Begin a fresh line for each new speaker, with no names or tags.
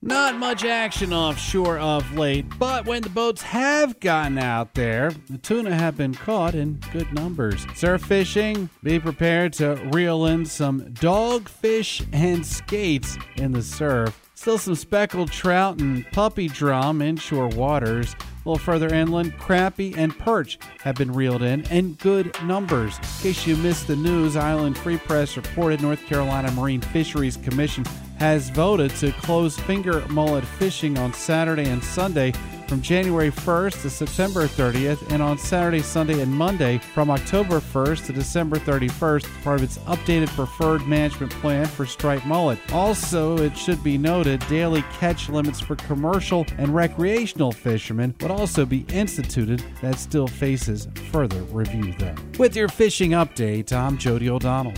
Not much action offshore of late, but when the boats have gotten out there, the tuna have been caught in good numbers. Surf fishing, be prepared to reel in some dogfish and skates in the surf. Still some speckled trout and puppy drum inshore waters. A little further inland, crappie and perch have been reeled in in good numbers. In case you missed the news, Island Free Press reported North Carolina Marine Fisheries Commission has voted to close finger mullet fishing on Saturday and Sunday from January 1st to September 30th, and on Saturday, Sunday, and Monday from October 1st to December 31st, part of its updated preferred management plan for striped mullet. Also, it should be noted daily catch limits for commercial and recreational fishermen would also be instituted. That still faces further review, though. With your fishing update, I'm Jody O'Donnell.